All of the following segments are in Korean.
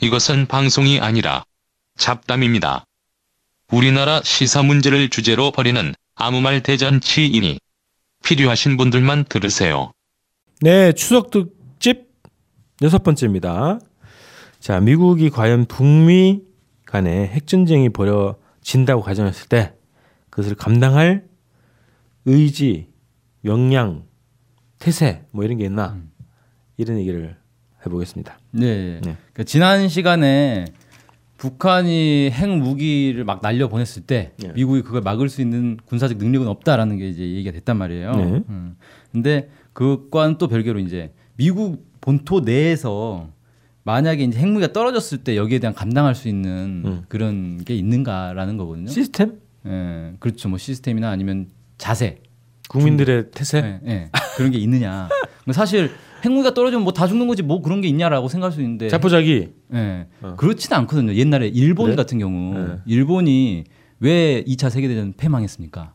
이것은 방송이 아니라 잡담입니다. 우리나라 시사 문제를 주제로 벌이는 아무 말 대잔치이니 필요하신 분들만 들으세요. 네, 추석 특집 여섯 번째입니다. 자, 미국이 과연 북미 간에 핵전쟁이 벌어진다고 가정했을 때 그것을 감당할 의지, 역량, 태세 뭐 이런 게 있나 음. 이런 얘기를 해보겠습니다. 네. 네. 그러니까 지난 시간에 북한이 핵 무기를 막 날려 보냈을 때 네. 미국이 그걸 막을 수 있는 군사적 능력은 없다라는 게 이제 얘기가 됐단 말이에요. 네. 음. 근데 그것과는 또 별개로 이제 미국 본토 내에서 만약에 이제 핵무기가 떨어졌을 때 여기에 대한 감당할 수 있는 음. 그런 게 있는가라는 거거든요. 시스템? 예, 그렇죠. 뭐 시스템이나 아니면 자세, 국민들의 태세? 예, 예. 그런 게 있느냐. 뭐 사실 핵무기가 떨어지면 뭐 다 죽는 거지 뭐 그런 게 있냐라고 생각할 수 있는데 자포자기 예. 어. 그렇지는 않거든요. 옛날에 일본 그래? 같은 경우 네. 일본이 왜 2차 세계대전 패망했습니까?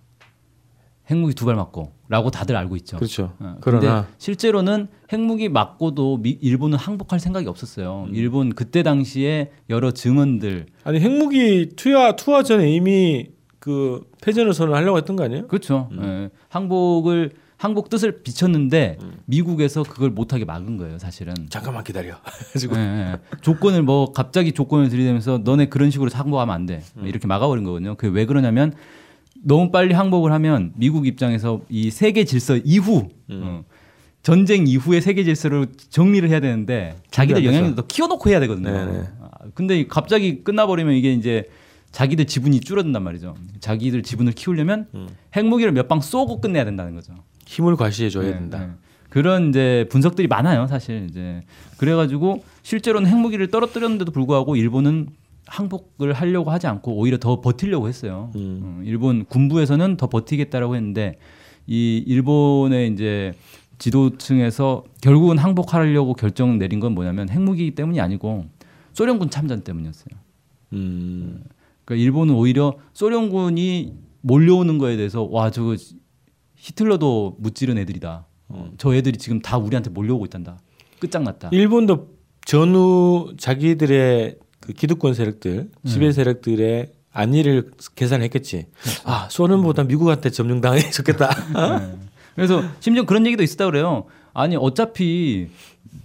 핵무기 두 발 맞고라고 다들 알고 있죠. 그렇죠. 어, 근데 실제로는 핵무기 맞고도 미, 일본은 항복할 생각이 없었어요. 음. 일본 그때 당시에 여러 증언들 아니 핵무기 투하 투하 전에 이미 그 패전을 선언하려고 했던 거 아니에요? 그렇죠. 음. 예. 항복을 항복 뜻을 비쳤는데 미국에서 그걸 못하게 막은 거예요, 사실은. 잠깐만 기다려. 가지고 예, 예. 조건을 뭐 갑자기 조건을 들이대면서 너네 그런 식으로 항복하면 안 돼. 음. 이렇게 막아버린 거거든요. 그게 왜 그러냐면 너무 빨리 항복을 하면 미국 입장에서 이 세계 질서 이후 음. 어, 전쟁 이후의 세계 질서를 정리를 해야 되는데 자기들 영향력도 더 키워놓고 해야 되거든요. 네네. 아, 근데 갑자기 끝나버리면 이게 이제 자기들 지분이 줄어든단 말이죠. 자기들 지분을 키우려면 음. 핵무기를 몇 방 쏘고 끝내야 된다는 거죠. 힘을 과시해 줘야 네, 된다. 네. 그런 이제 분석들이 많아요, 사실 이제 그래가지고 실제로는 핵무기를 떨어뜨렸는데도 불구하고 일본은 항복을 하려고 하지 않고 오히려 더 버티려고 했어요. 음. 어, 일본 군부에서는 더 버티겠다라고 했는데 이 일본의 이제 지도층에서 결국은 항복하려고 결정 내린 건 뭐냐면 핵무기 때문이 아니고 소련군 참전 때문이었어요. 음. 그러니까 일본은 오히려 소련군이 몰려오는 거에 대해서 와 저거 히틀러도 무찌른 애들이다. 어, 저 애들이 지금 다 우리한테 몰려오고 있단다. 끝장났다. 일본도 전후 자기들의 그 기득권 세력들, 음. 지배 세력들의 안위를 계산했겠지. 아, 소련보다 미국한테 점령당해 좋겠다. 네. 그래서 심지어 그런 얘기도 있었다 그래요. 아니 어차피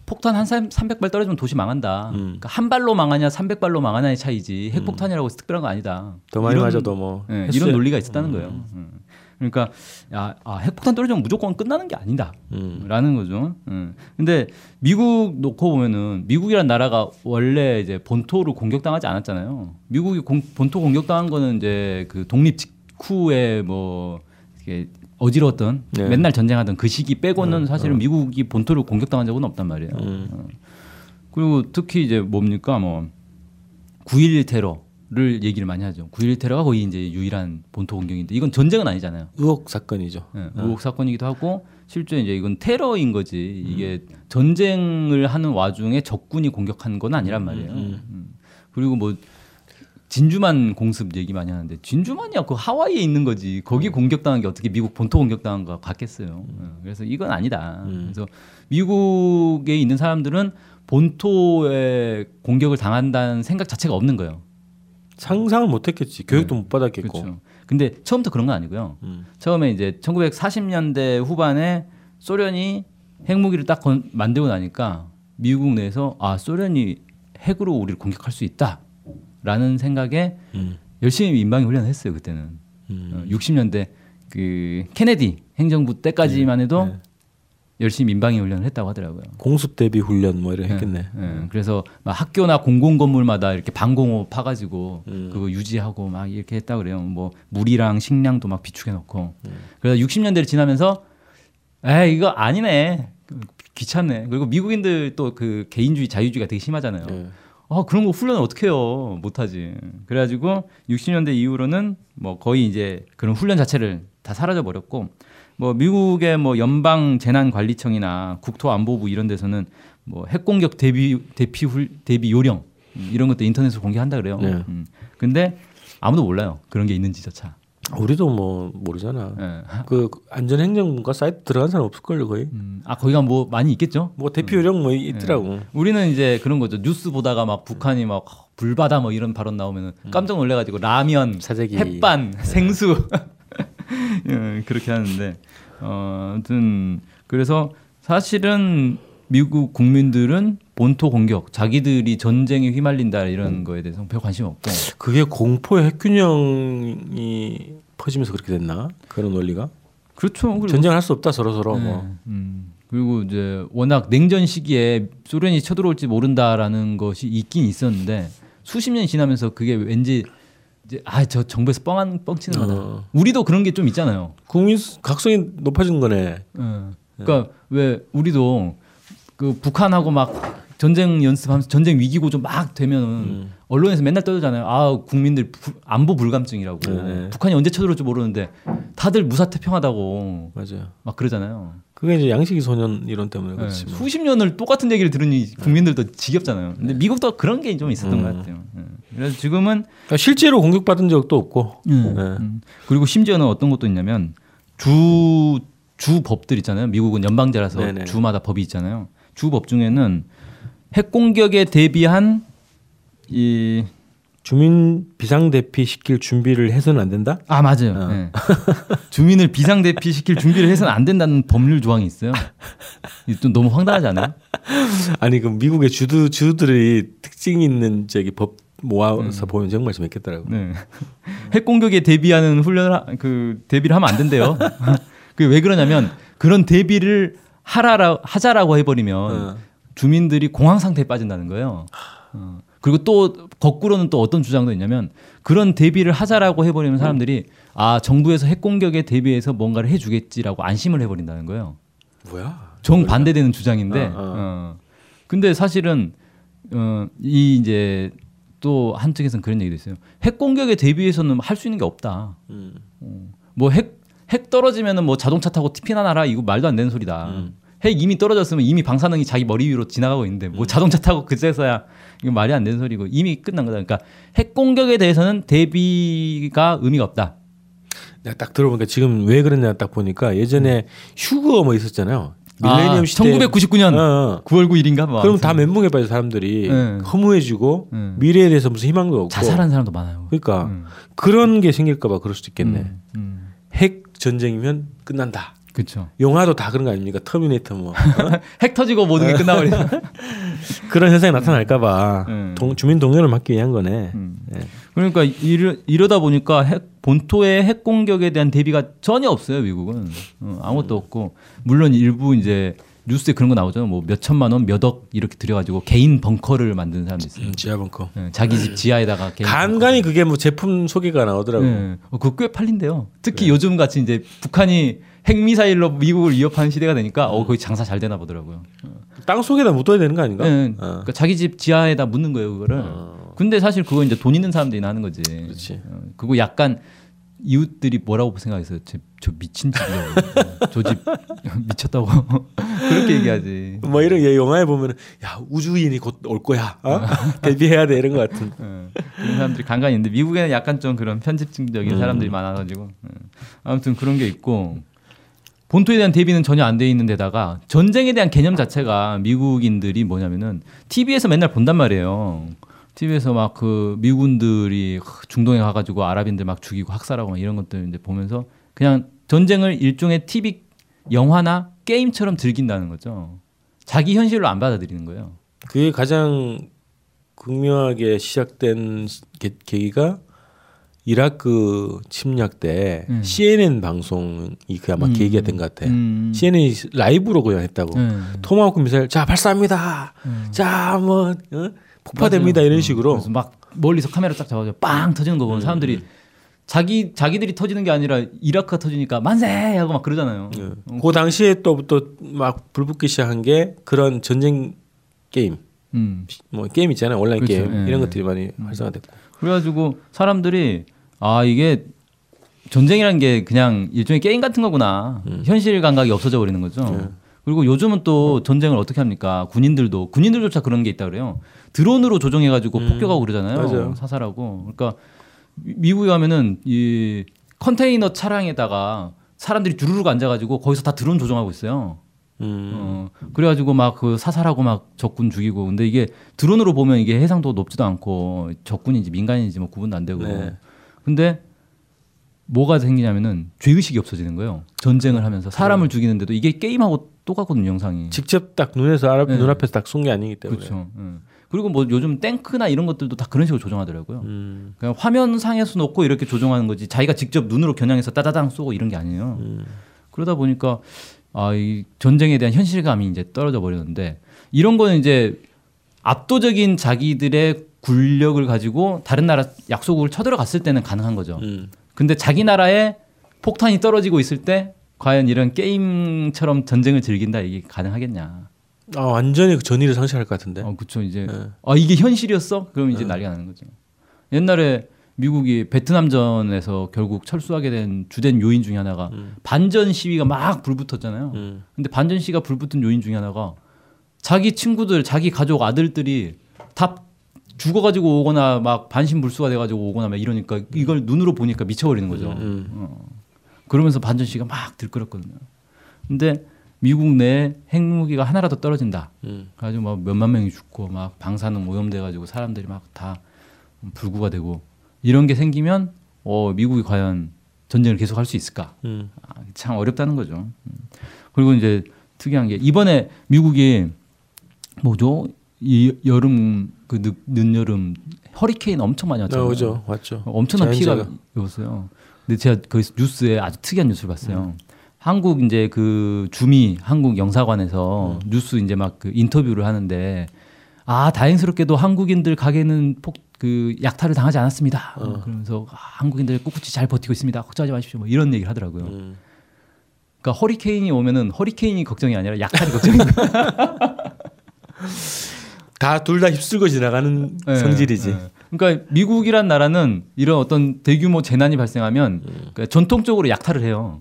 폭탄 한 300발 떨어지면 도시 망한다. 음. 그러니까 한 발로 망하냐 300발로 망하냐의 차이지 핵폭탄이라고 해서 특별한 거 아니다. 더 많이 이런- 맞아도 뭐. 예, 횟수에- 이런 논리가 있었다는 거예요. 음. 그러니까 야, 아, 핵폭탄 떨어지면 무조건 끝나는 게 아니다. 음. 라는 거죠. 음. 근데 미국 놓고 보면은 미국이란 나라가 원래 이제 본토를 공격당하지 않았잖아요. 미국이 공- 본토 공격당한 거는 이제 그 독립 직후에 뭐 이렇게 어지러웠던 네. 맨날 전쟁하던 그 시기 빼고는 사실은 미국이 본토를 공격당한 적은 없단 말이에요. 음. 어. 그리고 특히 이제 뭡니까 뭐 9.11 테러 를 얘기를 많이 하죠. 9.11 테러가 거의 이제 유일한 본토 공격인데 이건 전쟁은 아니잖아요. 의혹 사건이죠. 예, 의혹 사건이기도 하고 실제 이제 이건 테러인 거지 이게 전쟁을 하는 와중에 적군이 공격한 건 아니란 말이에요. 음. 그리고 뭐 진주만 공습 얘기 많이 하는데 진주만이야 그 하와이에 있는 거지 거기 공격당한 게 어떻게 미국 본토 공격당한 거 같겠어요. 예, 그래서 이건 아니다. 그래서 미국에 있는 사람들은 본토에 공격을 당한다는 생각 자체가 없는 거예요. 상상을 못 했겠지. 교육도 못 받았겠고. 그렇죠. 근데 처음부터 그런 건 아니고요. 음. 처음에 이제 1940년대 후반에 소련이 핵무기를 딱 건- 만들고 나니까 미국 내에서 아 소련이 핵으로 우리를 공격할 수 있다라는 생각에 음. 열심히 민방위 훈련을 했어요 그때는 음. 어, 60년대 그 케네디 행정부 때까지만 해도 네. 열심히 민방위 훈련을 했다고 하더라고요. 공습 대비 훈련 뭐 이런 했겠네. 예, 그래서 막 학교나 공공 건물마다 이렇게 방공호 파가지고 음. 그거 유지하고 막 이렇게 했다 그래요. 뭐 물이랑 식량도 막 비축해 놓고. 음. 그래서 60년대를 지나면서 에 이거 아니네. 귀찮네. 그리고 미국인들 또 그 개인주의 자유주의가 되게 심하잖아요. 네. 아 그런 거 훈련 어떻게 해요? 못하지. 그래가지고 60년대 이후로는 뭐 거의 이제 그런 훈련 자체를 다 사라져 버렸고 뭐 미국의 뭐 연방 재난 관리청이나 국토안보부 이런 데서는 뭐 핵공격 대비 대피 훌 대비 요령 음, 이런 것도 인터넷으로 공개한다 그래요. 네. 음. 근데 아무도 몰라요. 그런 게 있는지조차. 우리도 뭐 모르잖아. 예. 그 안전행정과 사이트 들어간 사람 없을걸요 거의. 음, 아 거기가 뭐 많이 있겠죠? 뭐 대표 요령 뭐 있더라고. 우리는 이제 그런 거죠. 뉴스 보다가 막 북한이 막 불바다 뭐 이런 발언 나오면은 깜짝 놀래가지고 라면, 사재기. 햇반, 생수 예, 그렇게 하는데 어, 아무튼 그래서 사실은 미국 국민들은 본토 공격, 자기들이 전쟁에 휘말린다 이런 거에 대해서 별 관심 없고 그게 공포의 핵균형이 퍼지면서 그렇게 됐나? 그런 논리가? 그렇죠. 그리고 전쟁할 수 없다 서로 서로 네. 뭐. 음. 그리고 이제 워낙 냉전 시기에 소련이 쳐들어올지 모른다라는 것이 있긴 있었는데 수십 년이 지나면서 그게 왠지 이제 아 저 정부에서 뻥한 뻥치는 거다. 어. 우리도 그런 게 좀 있잖아요. 국민 각성이 높아진 거네. 예. 그러니까 왜 우리도 그 북한하고 막 전쟁 연습하면서 전쟁 위기고 좀막 되면은 음. 언론에서 맨날 떠들잖아요. 아 국민들 부- 안보 불감증이라고. 네. 북한이 언제 쳐들어올지 모르는데 다들 무사 태평하다고 맞아요. 막 그러잖아요. 그게 이제 양식이 소년 이론 때문에 네, 그렇지. 뭐. 수십 년을 똑같은 얘기를 들으니 국민들도 지겹잖아요. 근데 미국도 그런 게 좀 있었던 음. 것 같아요. 예. 그래서 지금은 그러니까 실제로 공격받은 적도 없고. 네. 음. 그리고 심지어는 어떤 것도 있냐면 주, 주 법들 있잖아요. 미국은 연방제라서 네네. 주마다 법이 있잖아요. 주 법 중에는 핵 공격에 대비한 이 주민 비상 대피 시킬 준비를 해서는 안 된다? 아 맞아요. 어. 예. 주민을 비상 대피 시킬 준비를 해서는 안 된다는 법률 조항이 있어요. 이좀 너무 황당하지 않아요? 아니 그 미국의 주도 주들이 특징 있는 저기 법 모아서 음. 보면 정말 재밌겠더라고. 네. 핵 공격에 대비하는 훈련을 하, 그 대비를 하면 안 된대요. 그왜 그러냐면 그런 대비를 하라라 하자라고 해버리면 어. 주민들이 공황 상태에 빠진다는 거예요. 어. 그리고 또 거꾸로는 또 어떤 주장도 있냐면 그런 대비를 하자라고 해버리면 사람들이 아 정부에서 핵 공격에 대비해서 뭔가를 해주겠지라고 안심을 해버린다는 거예요. 뭐야? 정 반대되는 주장인데. 어, 어. 어. 근데 사실은 어 이 이제 또 한쪽에서는 그런 얘기도 있어요. 핵 공격에 대비해서는 할 수 있는 게 없다. 음. 뭐핵핵 떨어지면은 뭐 자동차 타고 티피나 나라 이거 말도 안 되는 소리다. 음. 핵 이미 떨어졌으면 이미 방사능이 자기 머리 위로 지나가고 있는데 음. 뭐 자동차 타고 그제서야 이거 말이 안 되는 소리고 이미 끝난 거다. 그러니까 핵 공격에 대해서는 대비가 의미가 없다. 내가 딱 들어보니까 지금 왜 그랬냐 딱 보니까 예전에 휴거 뭐 있었잖아요. 밀레니엄 음. 아, 시대. 1999년 어, 어. 9월 9일인가 뭐. 그럼. 다 멘붕에 빠져 사람들이 네. 허무해지고 네. 미래에 대해서 무슨 희망도 없고. 자살한 사람도 많아요. 그러니까 음. 그런 게 생길까 봐 그럴 수도 있겠네. 음, 음. 핵 전쟁이면 끝난다. 그렇죠. 영화도 다 그런 거 아닙니까? 터미네이터 뭐 핵 터지고 모든 게 끝나버리죠. 그런 현상이 나타날까봐 음. 동- 주민 동요를 막기 위한 거네. 음. 네. 그러니까 이러, 이러다 보니까 핵, 본토의 핵 공격에 대한 대비가 전혀 없어요 미국은 어, 아무것도 없고 물론 일부 이제 뉴스에 그런 거 나오잖아요 뭐 몇 천만 원 몇 억 이렇게 들여가지고 개인 벙커를 만드는 사람도 있어요 음, 지하 벙커. 예, 자기 집 지하에다가 개인 간간히 그게 뭐 제품 소개가 나오더라고. 예, 어, 그거 꽤 팔린대요 특히 요즘 같이 이제 북한이 핵 미사일로 미국을 위협하는 시대가 되니까 어 거기 장사 잘 되나 보더라고요 땅 속에다 묻어야 되는 거 아닌가? 예, 어. 그러니까 자기 집 지하에다 묻는 거예요 그거를 어. 근데 사실 그거 이제 돈 있는 사람들이 하는 거지. 그렇지. 어, 그거 약간 이웃들이 뭐라고 생각했어요? 저, 저 미친 집이라고. 저 집 미쳤다고. 그렇게 얘기하지. 뭐 이런 얘 영화에 보면 야 우주인이 곧 올 거야. 어? 대비해야 돼 이런 거 같은. 어, 그런 사람들이 간간히 있는데 미국에는 약간 좀 그런 편집증적인 음. 사람들이 많아가지고 어. 아무튼 그런 게 있고 본토에 대한 대비는 전혀 안 돼 있는 데다가 전쟁에 대한 개념 자체가 미국인들이 뭐냐면은 TV에서 맨날 본단 말이에요. TV에서 막 그 미군들이 중동에 가가지고 아랍인들 막 죽이고 학살하고 막 이런 것들 이제 보면서 그냥 전쟁을 일종의 TV 영화나 게임처럼 즐긴다는 거죠. 자기 현실로 안 받아들이는 거예요. 그게 가장 극명하게 시작된 계, 계기가 이라크 침략 때 음. CNN 방송이 그 아마 음. 계기가 된 것 같아. 음. CNN이 라이브로 그냥 했다고. 음. 토마호크 미사일 자 발사합니다. 자뭐 폭파됩니다 맞아요. 이런 어, 식으로. 막 멀리서 카메라 딱 잡아서 빵 터지는 거 음. 보면 사람들이 자기 자기들이 터지는 게 아니라 이라크가 터지니까 만세 하고 막 그러잖아요. 예. 어, 그 당시에 또부터 막 불붙기 시작한 게 그런 전쟁 게임, 음. 뭐 게임 있잖아요 온라인 그렇죠. 게임 예. 이런 것들이 많이 활성화됐고. 그래가지고 사람들이 아 이게 전쟁이란 게 그냥 일종의 게임 같은 거구나. 음. 현실 감각이 없어져 버리는 거죠. 네. 그리고 요즘은 또 전쟁을 어떻게 합니까? 군인들도 군인들조차 그런 게 있다 그래요. 드론으로 조종해가지고 폭격하고 그러잖아요. 음. 맞아요. 사살하고. 그러니까 미- 미국에 가면은 이 컨테이너 차량에다가 사람들이 주르륵 앉아 가지고 거기서 다 드론 조종하고 있어요. 음. 어, 그래가지고 막 그 사살하고 막 적군 죽이고 근데 이게 드론으로 보면 이게 해상도 높지도 않고 적군인지 민간인지 뭐 구분도 안 되고 네. 근데 뭐가 생기냐면은 죄의식이 없어지는 거예요 전쟁을 하면서 사람을 죽이는데도 이게 게임하고 똑같거든요 영상이 직접 딱 눈에서 알아, 네. 눈앞에서 딱 쏜 게 아니기 때문에. 그렇죠 예. 그리고 뭐 요즘 탱크나 이런 것들도 다 그런 식으로 조종하더라고요 음. 그냥 화면 상에서 놓고 이렇게 조종하는 거지 자기가 직접 눈으로 겨냥해서 따다당 쏘고 이런 게 아니에요 음. 그러다 보니까 아, 이 전쟁에 대한 현실감이 이제 떨어져 버렸는데 이런 거는 이제 압도적인 자기들의 군력을 가지고 다른 나라 약속을 쳐들어갔을 때는 가능한 거죠. 음. 근데 자기 나라에 폭탄이 떨어지고 있을 때 과연 이런 게임처럼 전쟁을 즐긴다 이게 가능하겠냐? 아 완전히 그 전의를 상실할 것 같은데. 어, 그렇죠. 이제 네. 아 이게 현실이었어? 그럼 이제 난리가 나는 거죠. 옛날에 미국이 베트남전에서 결국 철수하게 된 주된 요인 중에 하나가 반전 시위가 막 불붙었잖아요. 음. 근데 반전 시위가 불붙은 요인 중에 하나가 자기 친구들, 자기 가족 아들들이 다 죽어가지고 오거나 막 반신불수가 돼가지고 오거나 막 이러니까 이걸 눈으로 보니까 미쳐버리는 거죠. 음. 어. 그러면서 반전 시위가 막 들끓었거든요. 근데 미국 내 핵무기가 하나라도 떨어진다. 음. 가지고 막 몇만 명이 죽고 막 방사능 오염돼가지고 사람들이 막 다 불구가 되고 이런 게 생기면 어 미국이 과연 전쟁을 계속할 수 있을까? 음. 아, 참 어렵다는 거죠. 음. 그리고 이제 특이한 게 이번에 미국이 뭐죠? 이 여름 그 늦, 늦여름 허리케인 엄청 많이 왔잖아요. 나오죠. 왔죠. 엄청난. 피해가 입었어요. 근데 제가 그 뉴스에 아주 특이한 뉴스를 봤어요. 한국 이제 그 주미 한국 영사관에서 뉴스 이제 막 그 인터뷰를 하는데 아 다행스럽게도 한국인들 가게는 폭 그 약탈을 당하지 않았습니다. 그러면서 아, 한국인들 꿋꿋이 잘 버티고 있습니다. 걱정하지 마십시오. 뭐 이런 얘기를 하더라고요. 음. 그러니까 허리케인이 오면은 허리케인이 걱정이 아니라 약탈이 걱정인 거예요. 다 둘 다 휩쓸고 지나가는 네, 성질이지. 네. 그러니까 미국이란 나라는 이런 어떤 대규모 재난이 발생하면 그러니까 전통적으로 약탈을 해요.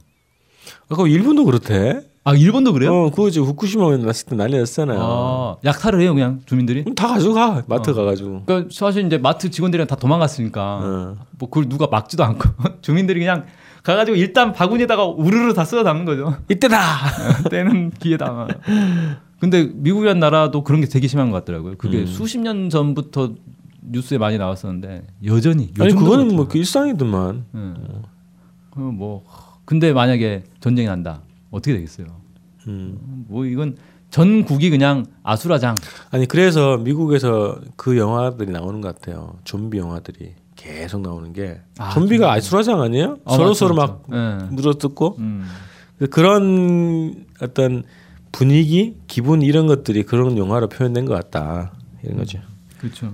아까 일본도 그렇대. 아 일본도 그래요? 어, 그거 이제 후쿠시마 났을 때 난리 났잖아요. 아, 약탈을 해요 그냥 주민들이. 다 가져가 마트 어. 가가지고. 그러니까 사실 이제 마트 직원들이랑 다 도망갔으니까 어. 뭐 그걸 누가 막지도 않고 주민들이 그냥 가가지고 일단 바구니에다가 우르르 다 쓸어 담는 거죠. 이때다. 때는 기회다. 근데 미국이란 나라도 그런 게 되게 심한 것 같더라고요. 그게 음. 수십 년 전부터 뉴스에 많이 나왔었는데 여전히 아니 그거는. 뭐 그 일상이더만. 예. 그럼 뭐 근데 만약에 전쟁이 난다 어떻게 되겠어요? 음. 뭐 이건 전국이 그냥 아수라장. 아니 그래서 미국에서 그 영화들이 나오는 것 같아요. 좀비 영화들이 계속 나오는 게 아, 좀비가 아수라장 아니에요? 어, 서로 맞죠, 서로 맞죠. 막 예. 물어뜯고 음. 그런 어떤 분위기, 기분 이런 것들이 그런 영화로 표현된 것 같다 이런 거죠. 그렇죠.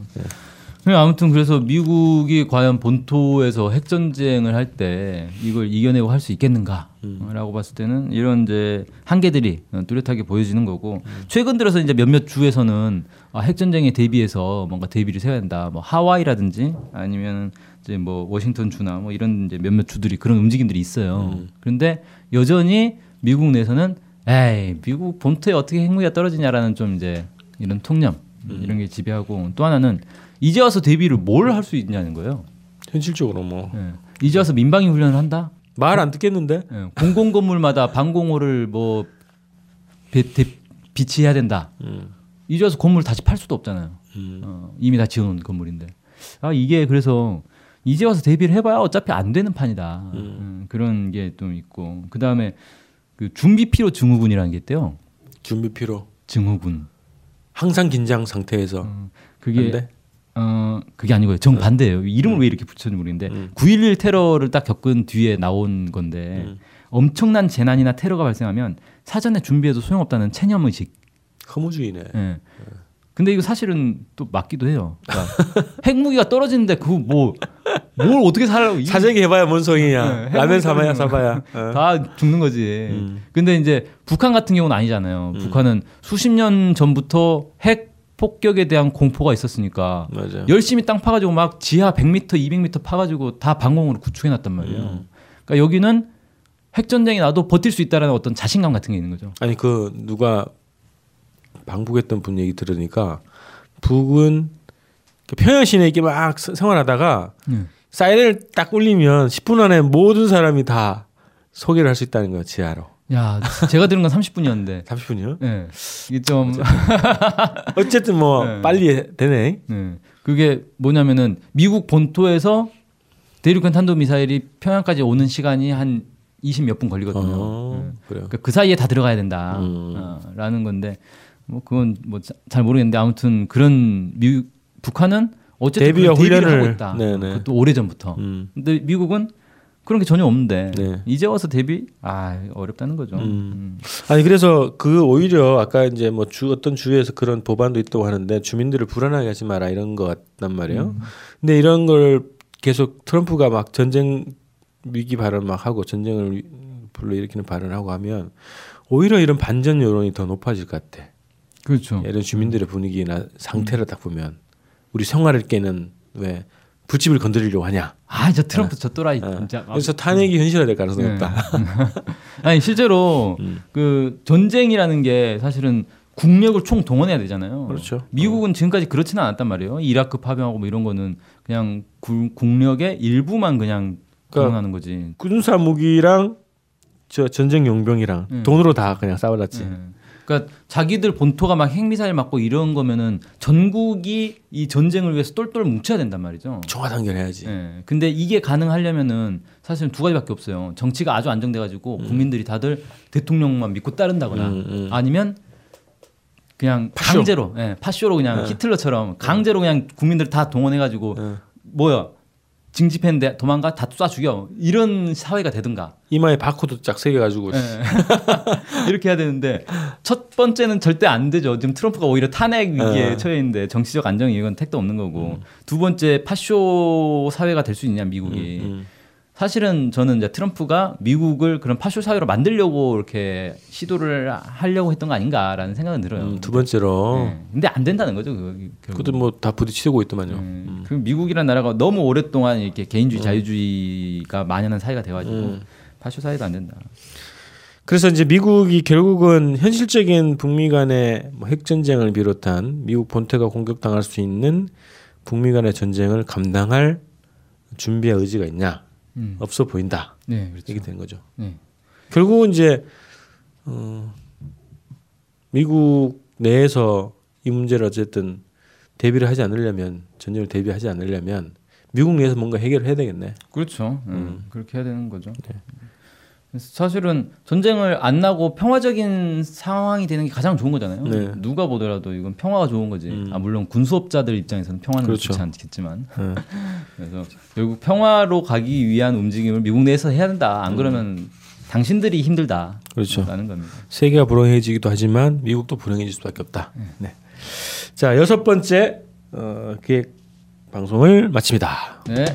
네, 아무튼 그래서 미국이 과연 본토에서 핵 전쟁을 할 때 이걸 이겨내고 할 수 있겠는가라고 봤을 때는 이런 이제 한계들이 뚜렷하게 보여지는 거고 최근 들어서 이제 몇몇 주에서는 아, 핵 전쟁에 대비해서 뭔가 대비를 세워야 된다. 뭐 하와이라든지 아니면 이제 뭐 워싱턴 주나 뭐 이런 이제 몇몇 주들이 그런 움직임들이 있어요. 그런데 여전히 미국 내에서는 에이 미국 본토에 어떻게 핵무기가 떨어지냐라는 좀 이제 이런 통념 이런 게 지배하고 또 하나는 이제 와서 대비를 뭘 할 수 있냐는 거예요. 현실적으로 뭐말안 예. 이제 와서 민방위 훈련을 한다. 듣겠는데. 예. 공공 건물마다 방공호를 뭐 배, 대, 비치해야 된다. 음. 이제 와서 건물 다시 팔 수도 없잖아요. 음. 어, 이미 다 지어놓은 건물인데. 아 이게 그래서 이제 와서 대비를 해봐야 어차피 안 되는 판이다. 음, 그런 게 좀 있고 그 다음에 그 준비 피로 증후군이라는 게 있대요. 준비 필요. 증후군. 항상 긴장 상태에서 음, 안 그게 돼? 어 그게 아니고요. 정 반대예요. 이름을 왜 이렇게 붙였는지 모르겠는데 음. 9.11 테러를 딱 겪은 뒤에 나온 건데 음. 엄청난 재난이나 테러가 발생하면 사전에 준비해도 소용없다는 체념 의식. 허무주의네. 예. 근데 이거 사실은 또 맞기도 해요. 그러니까 핵무기가 떨어지는데 그거 뭐 뭘 어떻게 살라고 이- 사재기 해봐야 뭔 소용이야. 네, 라면 사봐야 사봐야. 어. 다 죽는 거지. 음. 근데 이제 북한 같은 경우는 아니잖아요. 북한은 수십 년 전부터 핵 폭격에 대한 공포가 있었으니까 맞아. 열심히 땅 파가지고 막 지하 100m, 200m 파가지고 다 방공으로 구축해놨단 말이에요. 음. 그러니까 여기는 핵 전쟁이 나도 버틸 수 있다라는 어떤 자신감 같은 게 있는 거죠. 아니 그 누가 방북했던 분 얘기 들으니까 북은 그 평양 시내 이렇게 막 스- 생활하다가 네. 사이렌을 딱 울리면 10분 안에 모든 사람이 다 소개를 할 수 있다는 거야 지하로. 야, 제가 들은 건 30분이었는데. 30분이요? 네. 이게 좀 어쨌든 뭐 네. 빨리 되네. 네. 그게 뭐냐면은 미국 본토에서 대륙간 탄도 미사일이 평양까지 오는 시간이 한 20 몇 분 걸리거든요. 어, 네. 그러니까 그 사이에 다 들어가야 된다. 음. 어, 라는 건데 뭐 그건 뭐 잘 모르겠는데 아무튼 그런 미 북한은 어쨌든 대비를 훈련을- 하고 있다. 네네. 그것도 오래 전부터. 음. 근데 미국은 그런 게 전혀 없는데 네. 이제 와서 대비 아 어렵다는 거죠. 음. 음. 아니 그래서 그 오히려 아까 이제 뭐 주 어떤 주에서 그런 법안도 있다고 하는데 주민들을 불안하게 하지 마라 이런 것 같단 말이에요. 음. 근데 이런 걸 계속 트럼프가 막 전쟁 위기 발언 막 하고 전쟁을 위- 불러 일으키는 발언을 하고 하면 오히려 이런 반전 여론이 더 높아질 것 같아. 그렇죠. 이런 주민들의 분위기나 상태를 딱 보면 우리 생활을 깨는 왜 불집을 건드리려고 하냐. 아, 저 트럼프 저 또라이 어. 진짜. 아, 그래서 탄핵이 현실화될 가능성이 네. 높다. 아니 실제로 음. 그 전쟁이라는 게 사실은 국력을 총 동원해야 되잖아요. 그렇죠. 미국은 지금까지 그렇지는 않았단 말이에요. 이라크 파병하고 뭐 이런 거는 그냥 구- 국력의 일부만 그냥 그러니까 동원하는 거지. 군사 무기랑 저 전쟁 용병이랑 음. 돈으로 다 그냥 싸워놨지. 예. 그러니까 자기들 본토가 막 핵미사일 맞고 이런 거면은 전국이 이 전쟁을 위해서 똘똘 뭉쳐야 된단 말이죠. 종화 단결해야지. 예. 근데 이게 가능하려면은 사실은 두 가지밖에 없어요. 정치가 아주 안정돼 가지고 국민들이 다들 대통령만 믿고 따른다거나 음, 음. 아니면 그냥 파쇼. 강제로, 예, 파쇼로 그냥 예. 히틀러처럼 강제로 그냥 국민들 다 동원해 가지고 예. 뭐야 징집했는데 도망가 다 쏴 죽여 이런 사회가 되든가 이마에 바코드 쫙 새겨가지고 예. 이렇게 해야 되는데 첫 번째는 절대 안 되죠. 지금 트럼프가 오히려 탄핵 위기에 어. 처해 있는데 정치적 안정 이건 택도 없는 거고 두 번째 파쇼 사회가 될 수 있냐 미국이 음. 사실은 저는 이제 트럼프가 미국을 그런 파쇼 사회로 만들려고 이렇게 시도를 하려고 했던 거 아닌가라는 생각은 들어요. 음, 두 번째로 네. 근데 안 된다는 거죠. 그것도 뭐 다 부딪히고 있더만요. 음. 그 미국이라는 나라가 너무 오랫동안 이렇게 개인주의 자유주의가 만연한 사회가 돼가지고 음. 파쇼 사회도 안 된다. 그래서 이제 미국이 결국은 현실적인 북미 간의 뭐 핵 전쟁을 비롯한 미국 본토가 공격당할 수 있는 북미 간의 전쟁을 감당할 준비와 의지가 있냐 음. 없어 보인다 네, 그렇죠. 이게 된 거죠. 네. 결국은 이제 어, 미국 내에서 이 문제를 어쨌든 대비를 하지 않으려면 전쟁을 대비하지 않으려면 미국 내에서 뭔가 해결을 해야 되겠네. 그렇죠. 음, 그렇게 해야 되는 거죠. 그래서 사실은 전쟁을 안 나고 평화적인 상황이 되는 게 가장 좋은 거잖아요. 네. 누가 보더라도 이건 평화가 좋은 거지. 음. 아 물론 군수업자들 입장에서는 평화는 그렇죠. 좋지 않겠지만, 어. 그래서 결국 평화로 가기 위한 움직임을 미국 내에서 해야 된다. 안 그러면 당신들이 힘들다. 음. 그렇죠. 라는 겁니다. 세계가 불행해지기도 하지만 미국도 불행해질 수밖에 없다. 네. 자 여섯 번째 어, 기획 방송을 마칩니다. 네.